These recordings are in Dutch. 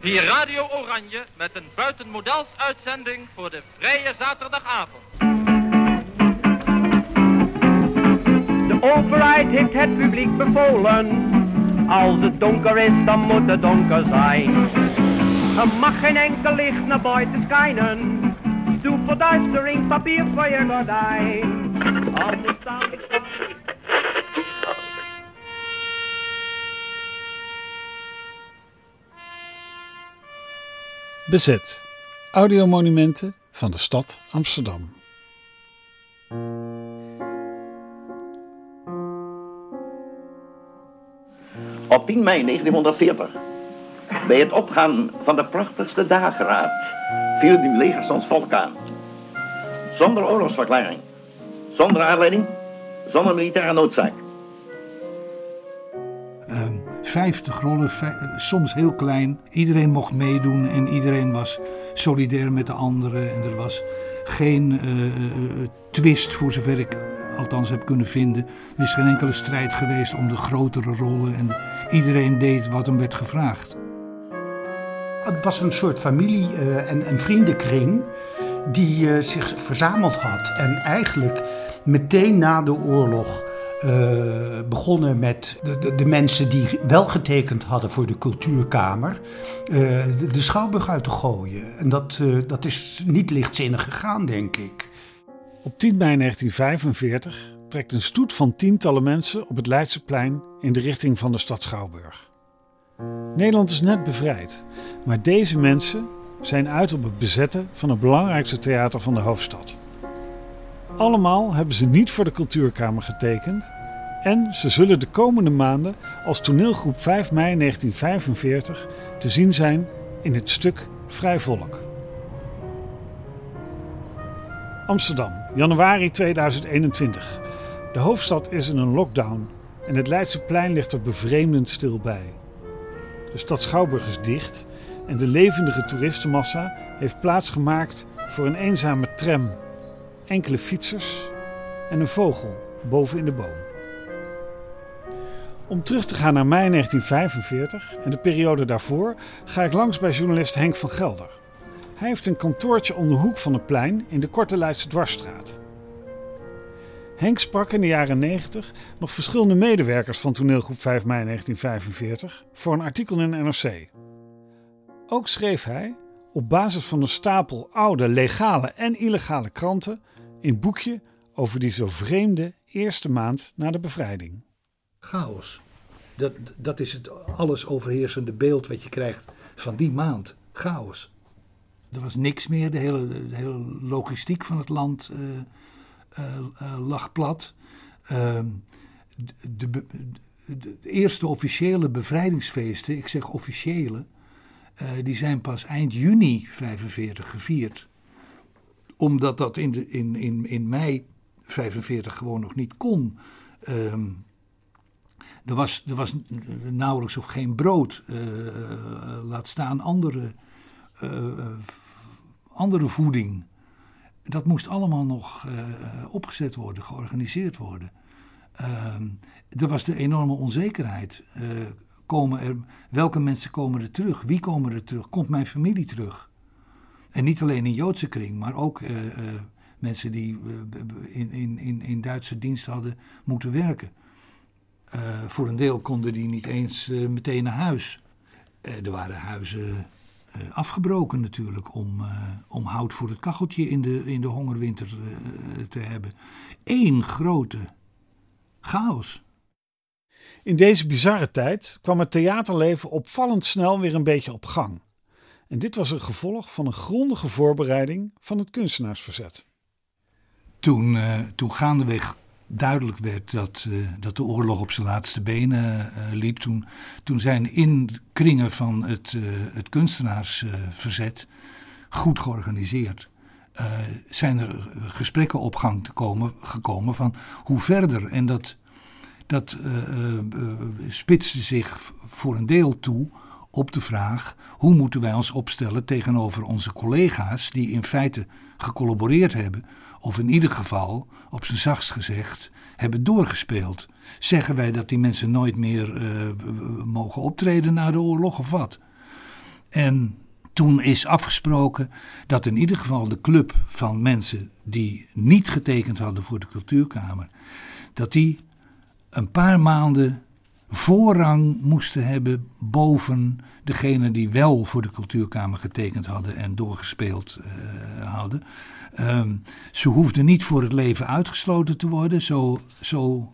Hier Radio Oranje met een buitenmodels uitzending voor de vrije zaterdagavond. De overheid heeft het publiek bevolen. Als het donker is, dan moet het donker zijn. Er mag geen enkel licht naar buiten schijnen. Doe verduistering, papier voor je gordijn. Dan... Bezet. Audiomonumenten van de stad Amsterdam. Op 10 mei 1940, bij het opgaan van de prachtigste dageraad, viel die legers ons volk aan. Zonder oorlogsverklaring, zonder aanleiding, zonder militaire noodzaak. Ehm, 50 rollen, soms heel klein. Iedereen mocht meedoen en iedereen was solidair met de anderen. En er was geen eh, eh, twist, voor zover ik althans heb kunnen vinden. Er is geen enkele strijd geweest om de grotere rollen. En iedereen deed wat hem werd gevraagd. Het was een soort familie- eh, en, en vriendenkring die eh, zich verzameld had. En eigenlijk meteen na de oorlog eh, begonnen met de, de, de mensen die wel getekend hadden voor de cultuurkamer, eh, de, schouwburg uit te gooien. En dat, eh, dat is niet lichtzinnig gegaan, denk ik. Op 10 mei 1945 trekt een stoet van tientallen mensen op het Leidseplein in de richting van de stad Schouwburg. Nederland is net bevrijd, maar deze mensen zijn uit op het bezetten van het belangrijkste theater van de hoofdstad. Allemaal hebben ze niet voor de cultuurkamer getekend en ze zullen de komende maanden als toneelgroep 5 mei 1945 te zien zijn in het stuk Vrij Volk. Amsterdam, januari 2021. De hoofdstad is in een lockdown en het Leidseplein ligt er bevreemdend stil bij. De stad Schouwburg is dicht en de levendige toeristenmassa heeft plaatsgemaakt voor een eenzame tram, enkele fietsers en een vogel boven in de boom. Om terug te gaan naar mei 1945 en de periode daarvoor ga ik langs bij journalist Henk van Gelder. Hij heeft een kantoortje om de hoek van het plein in de Korte Leidse Dwarsstraat. Henk sprak in de jaren 90 nog verschillende medewerkers van toneelgroep 5 mei 1945 voor een artikel in NRC. Ook schreef hij, op basis van een stapel oude legale en illegale kranten, een boekje over die zo vreemde eerste maand na de bevrijding. Chaos. Dat, dat is het alles overheersende beeld wat je krijgt van die maand. Chaos. Er was niks meer, de hele, hele logistiek van het land eh, eh, eh, lag plat. Ehm, de, de, de, eerste officiële bevrijdingsfeesten, ik zeg officiële, die zijn pas eind juni 45 gevierd. Omdat dat in, de, in, in, in mei 45 gewoon nog niet kon. Ehm, er was, er was nauwelijks of geen brood, uh, laat staan andere, uh, andere voeding. Dat moest allemaal nog opgezet worden, georganiseerd worden. er was de enorme onzekerheid. komen er, welke mensen komen er terug? Wie komen er terug? Komt mijn familie terug? En niet alleen in Joodse kring, maar ook mensen die in, in, in, in Duitse dienst hadden moeten werken. Voor een deel konden die niet eens meteen naar huis. Er waren huizen afgebroken natuurlijk om, om hout voor het kacheltje in de, in de hongerwinter te hebben. Eén grote chaos. In deze bizarre tijd kwam het theaterleven opvallend snel weer een beetje op gang. En dit was een gevolg van een grondige voorbereiding van het kunstenaarsverzet. Toen, toen gaandeweg duidelijk werd dat, uh, dat de oorlog op zijn laatste benen uh, liep. Toen, toen zijn in kringen van het, het kunstenaarsverzet goed georganiseerd. zijn er gesprekken op gang te komen, gekomen van hoe verder. En dat, dat spitste zich voor een deel toe op de vraag hoe moeten wij ons opstellen tegenover onze collega's die in feite gecollaboreerd hebben of in ieder geval, op zijn zachtst gezegd, hebben doorgespeeld. Zeggen wij dat die mensen nooit meer uh, mogen optreden na de oorlog of wat? En toen is afgesproken dat in ieder geval de club van mensen die niet getekend hadden voor de cultuurkamer, dat die een paar maanden voorrang moesten hebben boven degene die wel voor de cultuurkamer getekend hadden en doorgespeeld uh, hadden. Um, ze hoefden niet voor het leven uitgesloten te worden. Zo, zo,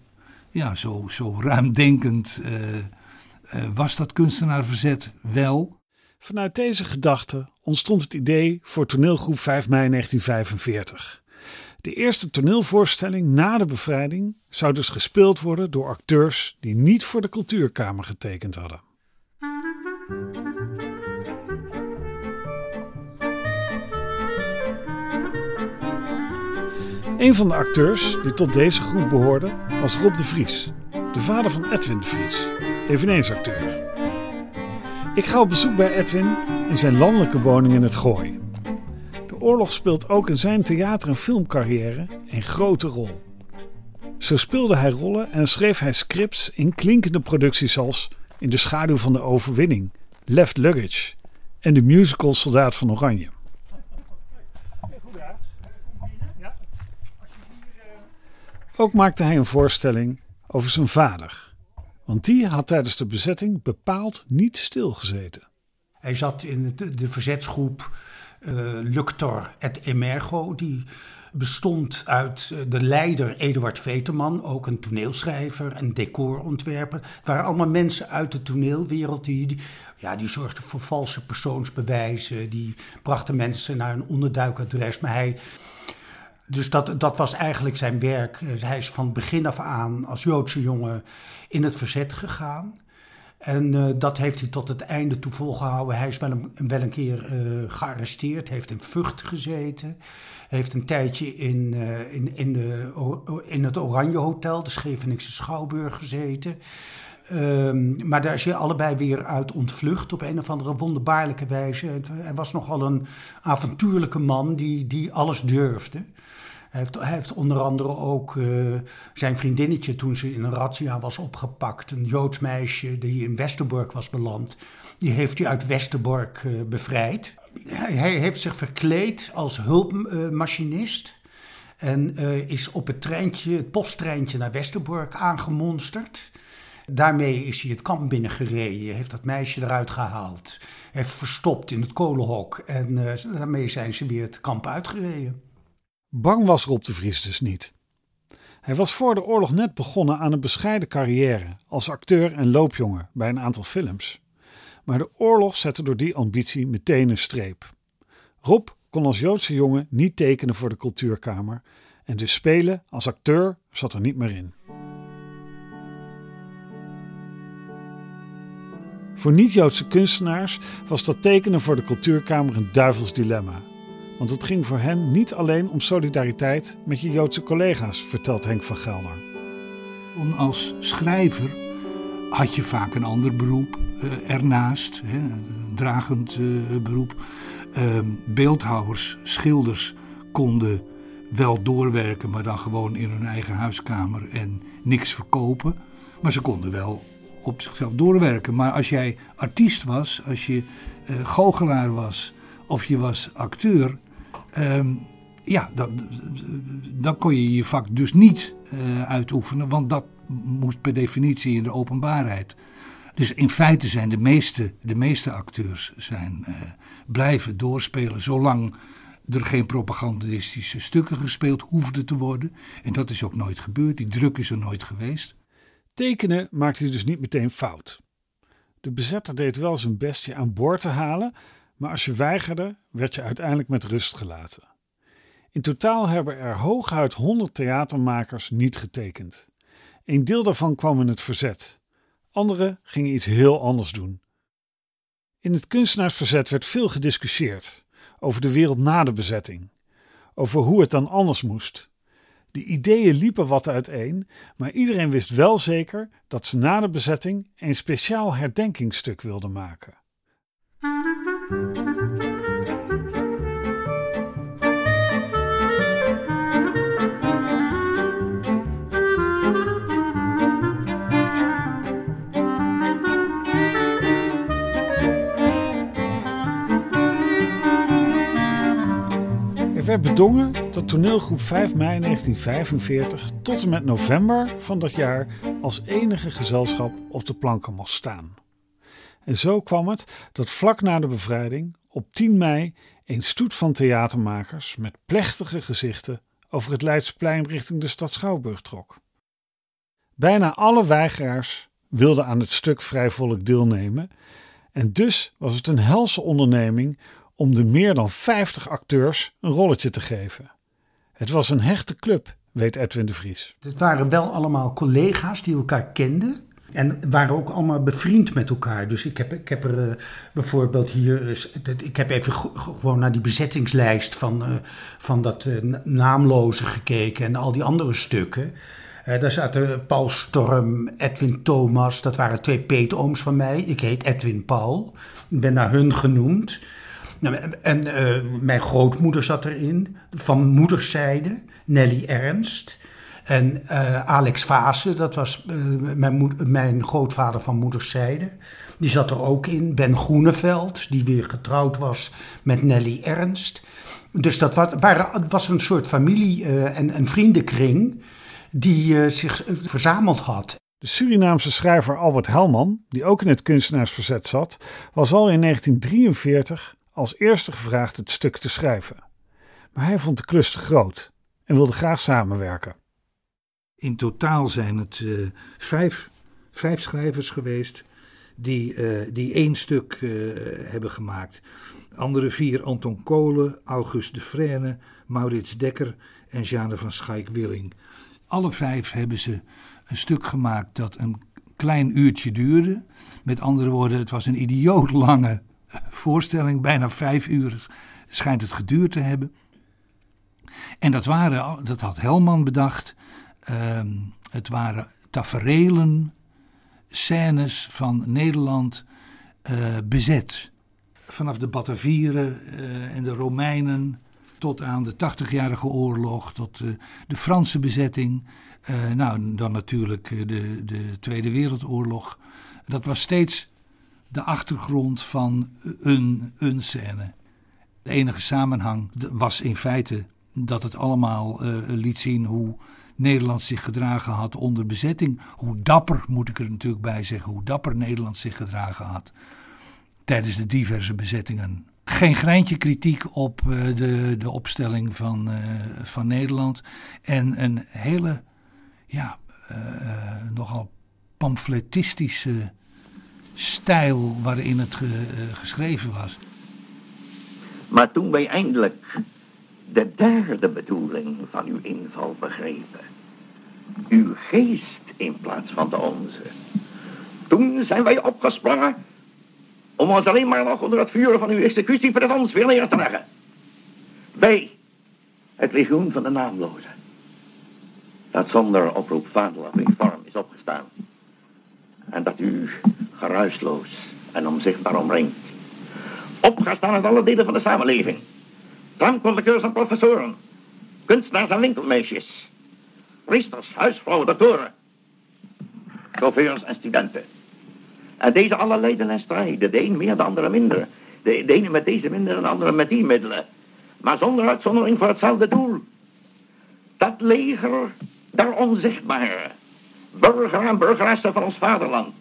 ja, zo, zo ruimdenkend uh, uh, was dat kunstenaarverzet wel. Vanuit deze gedachte ontstond het idee voor toneelgroep 5 mei 1945. De eerste toneelvoorstelling na de bevrijding zou dus gespeeld worden door acteurs die niet voor de cultuurkamer getekend hadden. Een van de acteurs die tot deze groep behoorde was Rob de Vries, de vader van Edwin de Vries, eveneens acteur. Ik ga op bezoek bij Edwin in zijn landelijke woning in het Gooi. Oorlog speelt ook in zijn theater- en filmcarrière een grote rol. Zo speelde hij rollen en schreef hij scripts in klinkende producties als In de schaduw van de overwinning, Left Luggage en de musical Soldaat van Oranje. Ook maakte hij een voorstelling over zijn vader. Want die had tijdens de bezetting bepaald niet stilgezeten. Hij zat in de, verzetsgroep Luctor et Emergo. Die bestond uit eh, de leider Eduard Veterman, ook een toneelschrijver en decorontwerper. Het waren allemaal mensen uit de toneelwereld die, die, ja, die zorgden voor valse persoonsbewijzen. Die brachten mensen naar een onderduikadres. Maar hij dus dat, dat was eigenlijk zijn werk. Eh, hij is van begin af aan als Joodse jongen in het verzet gegaan. En uh, dat heeft hij tot het einde toe volgehouden. Hij is wel een, wel een keer uh, gearresteerd, heeft in Vught gezeten. Heeft een tijdje in, uh, in, in, de, in het Oranje Hotel, de Scheveningse Schouwburg, gezeten. Um, maar daar is hij allebei weer uit ontvlucht op een of andere wonderbaarlijke wijze. Hij was nogal een avontuurlijke man die, die alles durfde. Hij heeft, onder andere ook uh, zijn vriendinnetje toen ze in een razzia was opgepakt. Een Joods meisje die in Westerbork was beland. Die heeft hij uit Westerbork uh, bevrijd. Hij, hij, heeft zich verkleed als hulpmachinist. en uh, is op het treintje, het posttreintje naar Westerbork aangemonsterd. Daarmee is hij het kamp binnengereden, heeft dat meisje eruit gehaald. Heeft verstopt in het kolenhok en daarmee zijn ze weer het kamp uitgereden. Bang was Rob de Vries dus niet. Hij was voor de oorlog net begonnen aan een bescheiden carrière als acteur en loopjongen bij een aantal films. Maar de oorlog zette door die ambitie meteen een streep. Rob kon als Joodse jongen niet tekenen voor de cultuurkamer en dus spelen als acteur zat er niet meer in. Voor niet-Joodse kunstenaars was dat tekenen voor de cultuurkamer een duivels dilemma. Want het ging voor hen niet alleen om solidariteit met je Joodse collega's, vertelt Henk van Gelder. Als schrijver had je vaak een ander beroep uh, ernaast, een dragend uh, beroep. Uh, beeldhouwers, schilders konden wel doorwerken, maar dan gewoon in hun eigen huiskamer en niks verkopen. Maar ze konden wel op zichzelf doorwerken. Maar als jij artiest was, als je uh, goochelaar was of je was acteur, um, ja, dan, dan kon je je vak dus niet uh, uitoefenen, want dat moest per definitie in de openbaarheid. Dus in feite zijn de meeste, de meeste acteurs zijn, uh, blijven doorspelen zolang er geen propagandistische stukken gespeeld hoefden te worden. En dat is ook nooit gebeurd, die druk is er nooit geweest. Tekenen maakte hij dus niet meteen fout. De bezetter deed wel zijn best je aan boord te halen, maar als je weigerde, werd je uiteindelijk met rust gelaten. In totaal hebben er hooguit 100 theatermakers niet getekend. Een deel daarvan kwam in het verzet. Anderen gingen iets heel anders doen. In het kunstenaarsverzet werd veel gediscussieerd over de wereld na de bezetting, over hoe het dan anders moest. De ideeën liepen wat uiteen, maar iedereen wist wel zeker dat ze na de bezetting een speciaal herdenkingsstuk wilden maken. Bedongen dat toneelgroep 5 mei 1945 tot en met november van dat jaar als enige gezelschap op de planken mocht staan. En zo kwam het dat vlak na de bevrijding op 10 mei een stoet van theatermakers met plechtige gezichten over het Leidsplein richting de stad Schouwburg trok. Bijna alle weigeraars wilden aan het stuk vrijvolk deelnemen en dus was het een helse onderneming om de meer dan 50 acteurs een rolletje te geven. Het was een hechte club, weet Edwin de Vries. Het waren wel allemaal collega's die elkaar kenden. En waren ook allemaal bevriend met elkaar. Dus ik heb, ik heb er uh, bijvoorbeeld hier. Ik heb even gewoon naar die bezettingslijst van, uh, van dat naamloze gekeken en al die andere stukken. daar zaten Paul Storm, Edwin Thomas. Dat waren twee peetooms van mij. Ik heet Edwin Paul. Ik ben naar hun genoemd. En mijn grootmoeder zat erin, van moederszijde, Nelly Ernst. En uh, Alex Vase, dat was uh, mijn, mijn, grootvader van moederszijde. Die zat er ook in. Ben Groeneveld, die weer getrouwd was met Nelly Ernst. Dus dat was, waren, was een soort familie- en, en, vriendenkring die zich verzameld had. De Surinaamse schrijver Albert Helman, die ook in het kunstenaarsverzet zat, was al in 1943 als eerste gevraagd het stuk te schrijven. Maar hij vond de klus te groot en wilde graag samenwerken. In totaal zijn het uh, vijf, vijf schrijvers geweest die, uh, die één stuk uh, hebben gemaakt. Andere vier Anton Kolen, August de Frene, Maurits Dekker en Jeanne van Schaik-Willing. Alle vijf hebben ze een stuk gemaakt dat een klein uurtje duurde. Met andere woorden, het was een idioot lange voorstelling, bijna vijf uur schijnt het geduurd te hebben. En dat, waren, dat had Helman bedacht. Uh, het waren taferelen, scènes van Nederland uh, bezet. Vanaf de Batavieren uh, en de Romeinen tot aan de 80-jarige oorlog, tot uh, de Franse bezetting. nou, dan natuurlijk de, de Tweede Wereldoorlog. Dat was steeds de achtergrond van een, een scène. De enige samenhang was in feite dat het allemaal liet zien hoe Nederland zich gedragen had onder bezetting. Hoe dapper, moet ik er natuurlijk bij zeggen, hoe dapper Nederland zich gedragen had tijdens de diverse bezettingen. Geen greintje kritiek op uh, de, de opstelling van, uh, van Nederland. En een hele, ja, nogal pamfletistische stijl waarin het ge, geschreven was. Maar toen wij eindelijk de derde bedoeling van uw inval begrepen. Uw geest in plaats van de onze. Toen zijn wij opgesprongen om ons alleen maar nog onder het vuur van uw executie voor ons weer neer te leggen. Wij, het legioen van de naamlozen, dat zonder oproep vaderlijk in vorm is opgestaan. En dat u geruisloos en omzichtbaar omringt. Opgestaan uit alle delen van de samenleving Bankconducteurs en professoren, kunstenaars en winkelmeisjes, priesters, huisvrouwen, doktoren, chauffeurs en studenten. En deze alle lijden en strijden, de een meer, de andere minder. De, de ene met deze middelen, de andere met die middelen. Maar zonder uitzondering voor hetzelfde doel. Dat leger der onzichtbare, burger en burgeressen van ons vaderland.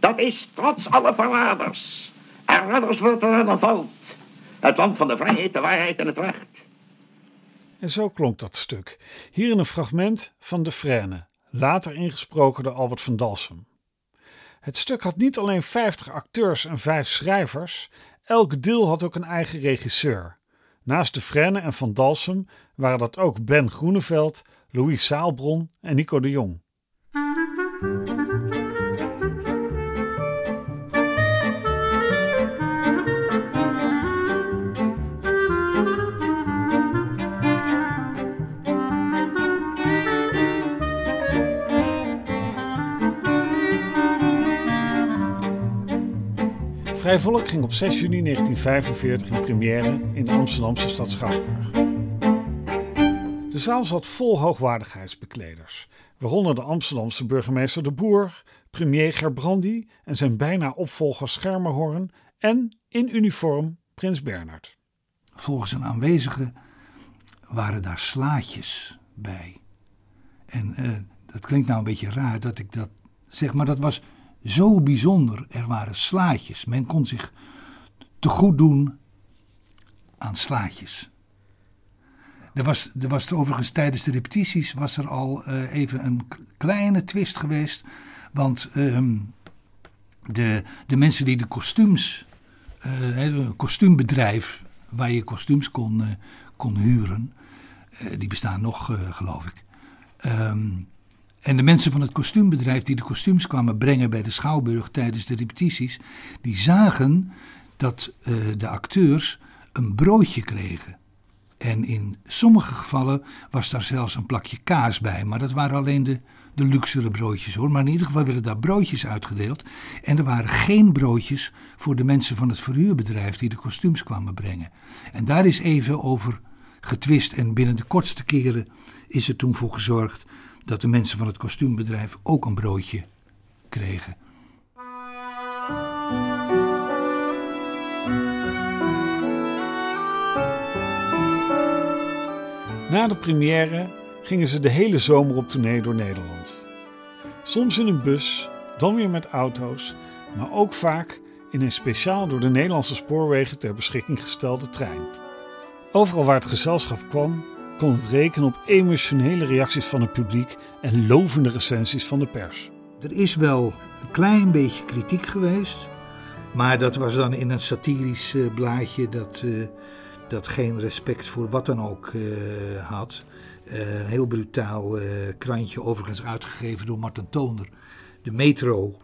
Dat is trots alle verraders en redders wordt er dan valt. Het land van de vrijheid, de waarheid en het recht. En zo klonk dat stuk. Hier een fragment van De Frêne, later ingesproken door Albert van Dalsem. Het stuk had niet alleen 50 acteurs en 5 schrijvers, elk deel had ook een eigen regisseur. Naast De Frêne en Van Dalsem waren dat ook Ben Groeneveld, Louis Saalbron en Nico de Jong. Vrijvolk ging op 6 juni 1945 in première in de Amsterdamse stad Schouwburg. De zaal zat vol hoogwaardigheidsbekleders, waaronder de Amsterdamse burgemeester De Boer, premier Gerbrandy en zijn bijna opvolger Schermerhorn en in uniform prins Bernhard. Volgens een aanwezige waren daar slaatjes bij. En uh, dat klinkt nou een beetje raar dat ik dat zeg, maar dat was zo bijzonder. Er waren slaatjes. Men kon zich te goed doen aan slaatjes. Er was, er was overigens tijdens de repetities was er al uh, even een kleine twist geweest. Want uh, de, de mensen die de kostuums, een kostuumbedrijf waar je kostuums kon, uh, kon huren, die bestaan nog, geloof ik. Um, en de mensen van het kostuumbedrijf die de kostuums kwamen brengen bij de Schouwburg tijdens de repetities, die zagen dat uh, de acteurs een broodje kregen. En in sommige gevallen was daar zelfs een plakje kaas bij, maar dat waren alleen de, de luxere broodjes hoor. Maar in ieder geval werden daar broodjes uitgedeeld. En er waren geen broodjes voor de mensen van het verhuurbedrijf die de kostuums kwamen brengen. En daar is even over getwist en binnen de kortste keren is er toen voor gezorgd dat de mensen van het kostuumbedrijf ook een broodje kregen. Na de première gingen ze de hele zomer op tournee door Nederland. Soms in een bus, dan weer met auto's, maar ook vaak in een speciaal door de Nederlandse spoorwegen ter beschikking gestelde trein. Overal waar het gezelschap kwam, kon het rekenen op emotionele reacties van het publiek en lovende recensies van de pers. Er is wel een klein beetje kritiek geweest, maar dat was dan in een satirisch blaadje dat, uh, dat geen respect voor wat dan ook uh, had. een heel brutaal krantje, overigens uitgegeven door Martin Toonder, de Metro.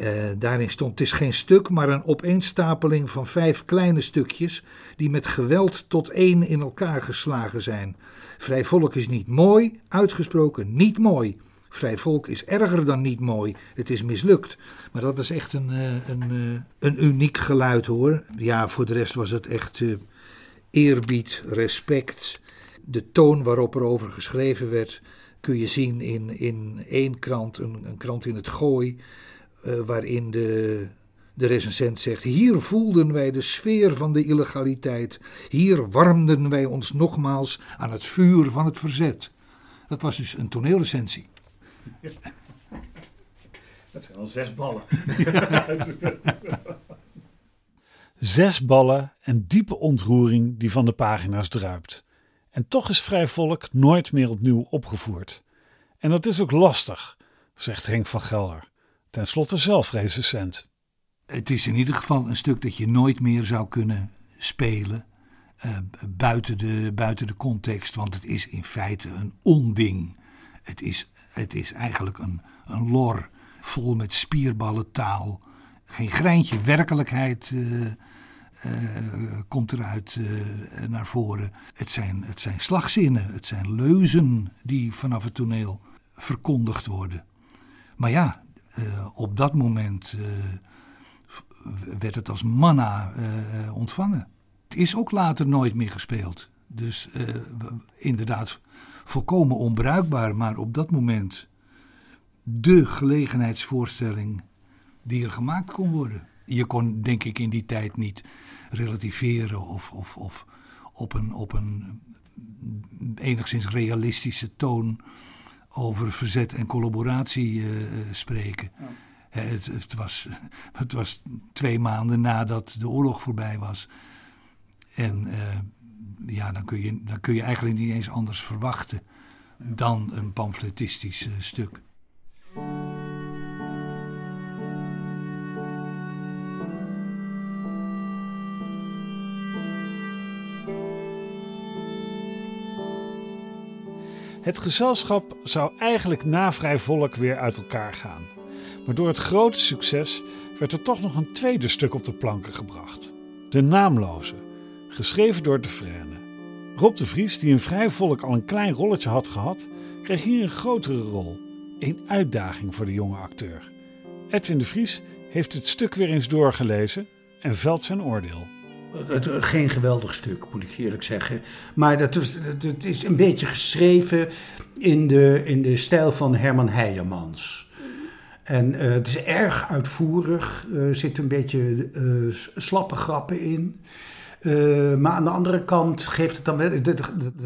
Uh, daarin stond: Het is geen stuk, maar een opeenstapeling van vijf kleine stukjes die met geweld tot één in elkaar geslagen zijn. Vrij volk is niet mooi, uitgesproken niet mooi. Vrij volk is erger dan niet mooi. Het is mislukt. Maar dat was echt een, uh, een, uh, een uniek geluid hoor. Ja, voor de rest was het echt eerbied, respect. De toon waarop er over geschreven werd, kun je zien in, in één krant, een, een krant in het gooi uh, waarin de, de recensent zegt: Hier voelden wij de sfeer van de illegaliteit. Hier warmden wij ons nogmaals aan het vuur van het verzet. Dat was dus een toneelrecensie. Dat zijn al zes ballen. zes ballen en diepe ontroering die van de pagina's druipt. En toch is Vrij Volk nooit meer opnieuw opgevoerd. En dat is ook lastig, zegt Henk van Gelder ten slotte zelf recensent. Het is in ieder geval een stuk dat je nooit meer zou kunnen spelen. Uh, buiten, de, buiten de context, want het is in feite een onding. Het is, het is eigenlijk een, een lor vol met spierballentaal. Geen greintje werkelijkheid uh, uh, komt eruit naar voren. Het zijn, het zijn slagzinnen, het zijn leuzen die vanaf het toneel verkondigd worden. Maar ja, op dat moment uh, werd het als manna uh, ontvangen. Het is ook later nooit meer gespeeld. Dus inderdaad volkomen onbruikbaar, maar op dat moment de gelegenheidsvoorstelling die er gemaakt kon worden. Je kon denk ik in die tijd niet relativeren of, of, of op, een, op een enigszins realistische toon over verzet en collaboratie uh, spreken. Ja. Het, het, was, het was twee maanden nadat de oorlog voorbij was. En uh, ja, dan kun, je, dan kun je eigenlijk niet eens anders verwachten dan een pamfletistisch uh, stuk. Het gezelschap zou eigenlijk na Vrij Volk weer uit elkaar gaan. Maar door het grote succes werd er toch nog een tweede stuk op de planken gebracht. De Naamloze, geschreven door de Frene. Rob de Vries, die in Vrij Volk al een klein rolletje had gehad, kreeg hier een grotere rol. Een uitdaging voor de jonge acteur. Edwin de Vries heeft het stuk weer eens doorgelezen en velt zijn oordeel. Geen geweldig stuk, moet ik eerlijk zeggen. Maar dat is, is een beetje geschreven in de, in de stijl van Herman Heijermans. En uh, het is erg uitvoerig, er uh, zitten een beetje uh, slappe grappen in. Maar aan de andere kant geeft het dan wel. De,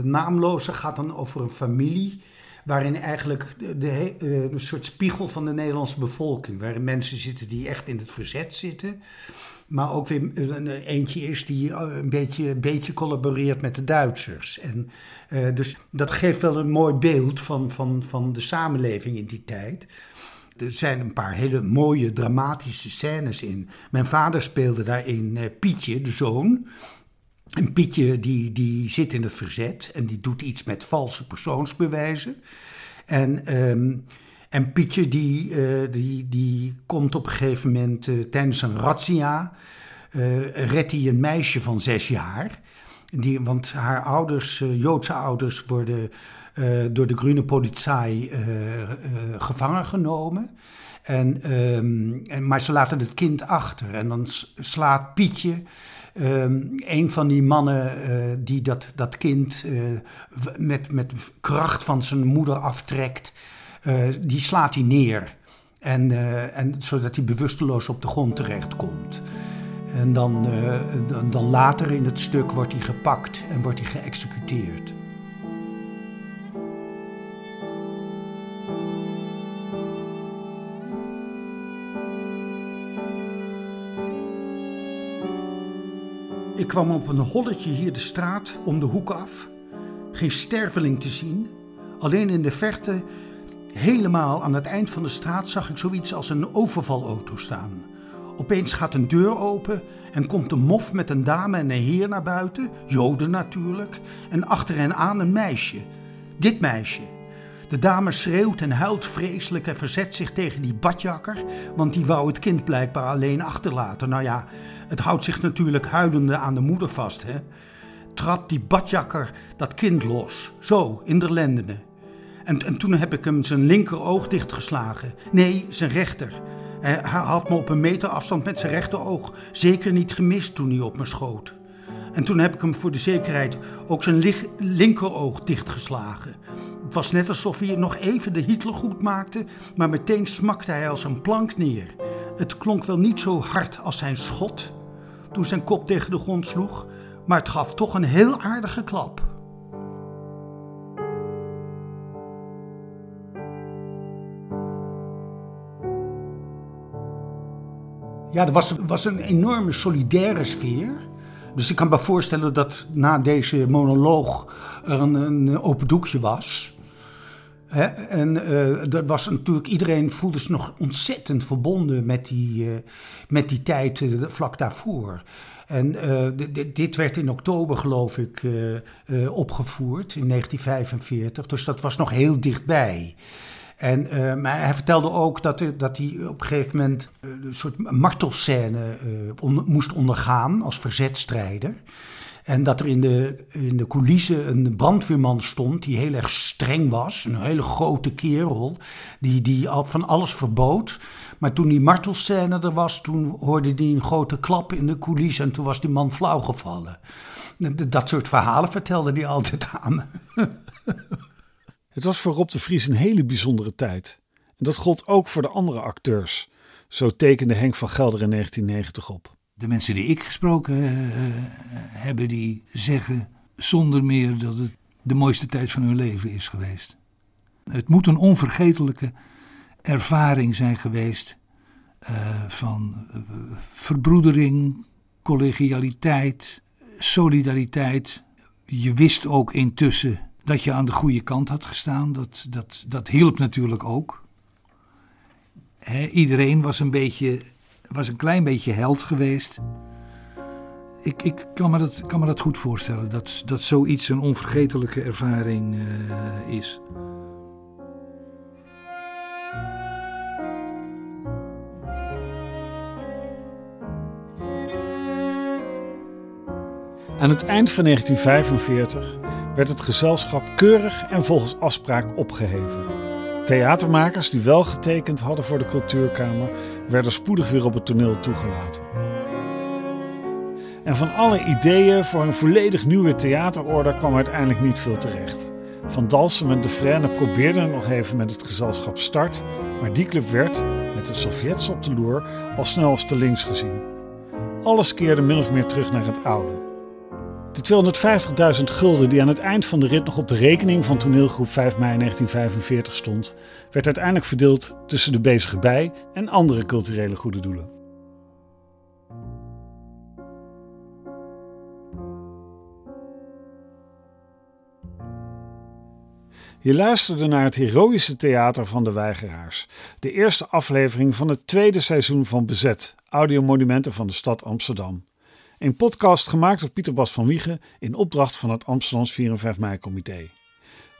naamloze gaat dan over een familie. Waarin eigenlijk de, de, een soort spiegel van de Nederlandse bevolking. Waarin mensen zitten die echt in het verzet zitten. Maar ook weer een eentje is die een beetje, beetje collaboreert met de Duitsers. En, uh, dus dat geeft wel een mooi beeld van, van, van de samenleving in die tijd. Er zijn een paar hele mooie dramatische scènes in. Mijn vader speelde daarin uh, Pietje, de zoon. En Pietje die, die zit in het verzet en die doet iets met valse persoonsbewijzen. En, um, en Pietje die, uh, die, die komt op een gegeven moment uh, tijdens een razzia... redt hij een meisje van zes jaar... Die, want haar ouders, Joodse ouders, worden door de Groene Politie uh, gevangen genomen. En, um, en, maar ze laten het kind achter. En dan slaat Pietje, um, een van die mannen die dat, dat kind met, met kracht van zijn moeder aftrekt, die slaat hij neer. En, en, zodat hij bewusteloos op de grond terechtkomt. En dan, dan, dan later in het stuk wordt hij gepakt en wordt hij geëxecuteerd. Ik kwam op een holletje hier de straat om de hoek af. Geen sterveling te zien. Alleen in de verte, helemaal aan het eind van de straat, zag ik zoiets als een overvalauto staan. Opeens gaat een deur open en komt een mof met een dame en een heer naar buiten, Joden natuurlijk, en achter hen aan een meisje. Dit meisje. De dame schreeuwt en huilt vreselijk en verzet zich tegen die badjakker, want die wou het kind blijkbaar alleen achterlaten. Nou ja, het houdt zich natuurlijk huilende aan de moeder vast, hè. Trapt die badjakker dat kind los, zo, in de lendenen. En, en toen heb ik hem zijn linker oog dichtgeslagen. Nee, zijn rechter. Hij had me op een meter afstand met zijn rechteroog zeker niet gemist toen hij op me schoot. En toen heb ik hem voor de zekerheid ook zijn linkeroog dichtgeslagen. Het was net alsof hij nog even de Hitler goed maakte, maar meteen smakte hij als een plank neer. Het klonk wel niet zo hard als zijn schot toen zijn kop tegen de grond sloeg, maar het gaf toch een heel aardige klap. Ja, er was, was een enorme solidaire sfeer. Dus ik kan me voorstellen dat na deze monoloog er een, een open doekje was en uh, er was natuurlijk, iedereen voelde zich nog ontzettend verbonden met die, uh, met die tijd uh, vlak daarvoor. En dit werd in oktober, geloof ik, opgevoerd in 1945. Dus dat was nog heel dichtbij. En, maar hij vertelde ook dat, dat hij op een gegeven moment een soort martelscène on, moest ondergaan als verzetstrijder. En dat er in de, in de coulissen een brandweerman stond die heel erg streng was. Een hele grote kerel die, die al van alles verbood. Maar toen die martelscène er was, toen hoorde hij een grote klap in de coulissen en toen was die man flauw gevallen. Dat soort verhalen vertelde hij altijd aan. Het was voor Rob de Vries een hele bijzondere tijd. En dat gold ook voor de andere acteurs. Zo tekende Henk van Gelder in 1990 op de mensen die ik gesproken uh, hebben, die zeggen zonder meer dat het de mooiste tijd van hun leven is geweest. Het moet een onvergetelijke ervaring zijn geweest uh, van verbroedering, collegialiteit, solidariteit. Je wist ook intussen dat je aan de goede kant had gestaan. Dat, dat, dat hielp natuurlijk ook. iedereen was een beetje was een klein beetje held geweest. Ik, ik kan, me dat, kan me dat goed voorstellen, dat, dat zoiets een onvergetelijke ervaring uh, is. Aan het eind van 1945 werd het gezelschap keurig en volgens afspraak opgeheven. Theatermakers die wel getekend hadden voor de cultuurkamer werden spoedig weer op het toneel toegelaten. En van alle ideeën voor een volledig nieuwe theaterorde kwam uiteindelijk niet veel terecht. Van Dalsem en De Frêne probeerden nog even met het gezelschap Start, maar die club werd, met de Sovjets op de loer, al snel als te links gezien. Alles keerde min of meer terug naar het oude. De 250.000 gulden die aan het eind van de rit nog op de rekening van toneelgroep 5 mei 1945 stond, werd uiteindelijk verdeeld tussen de bezige bij en andere culturele goede doelen. Je luisterde naar het heroïsche theater van de weigeraars. De eerste aflevering van het tweede seizoen van Bezet, audiomonumenten van de stad Amsterdam. Een podcast gemaakt door Pieter Bas van Wiegen in opdracht van het Amsterdams 4 en 5 mei comité.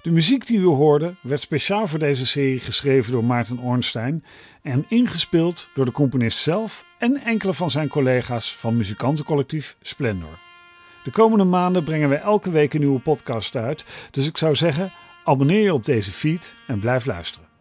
De muziek die u hoorde werd speciaal voor deze serie geschreven door Maarten Ornstein en ingespeeld door de componist zelf en enkele van zijn collega's van muzikantencollectief Splendor. De komende maanden brengen we elke week een nieuwe podcast uit, dus ik zou zeggen Abonneer je op deze feed en blijf luisteren.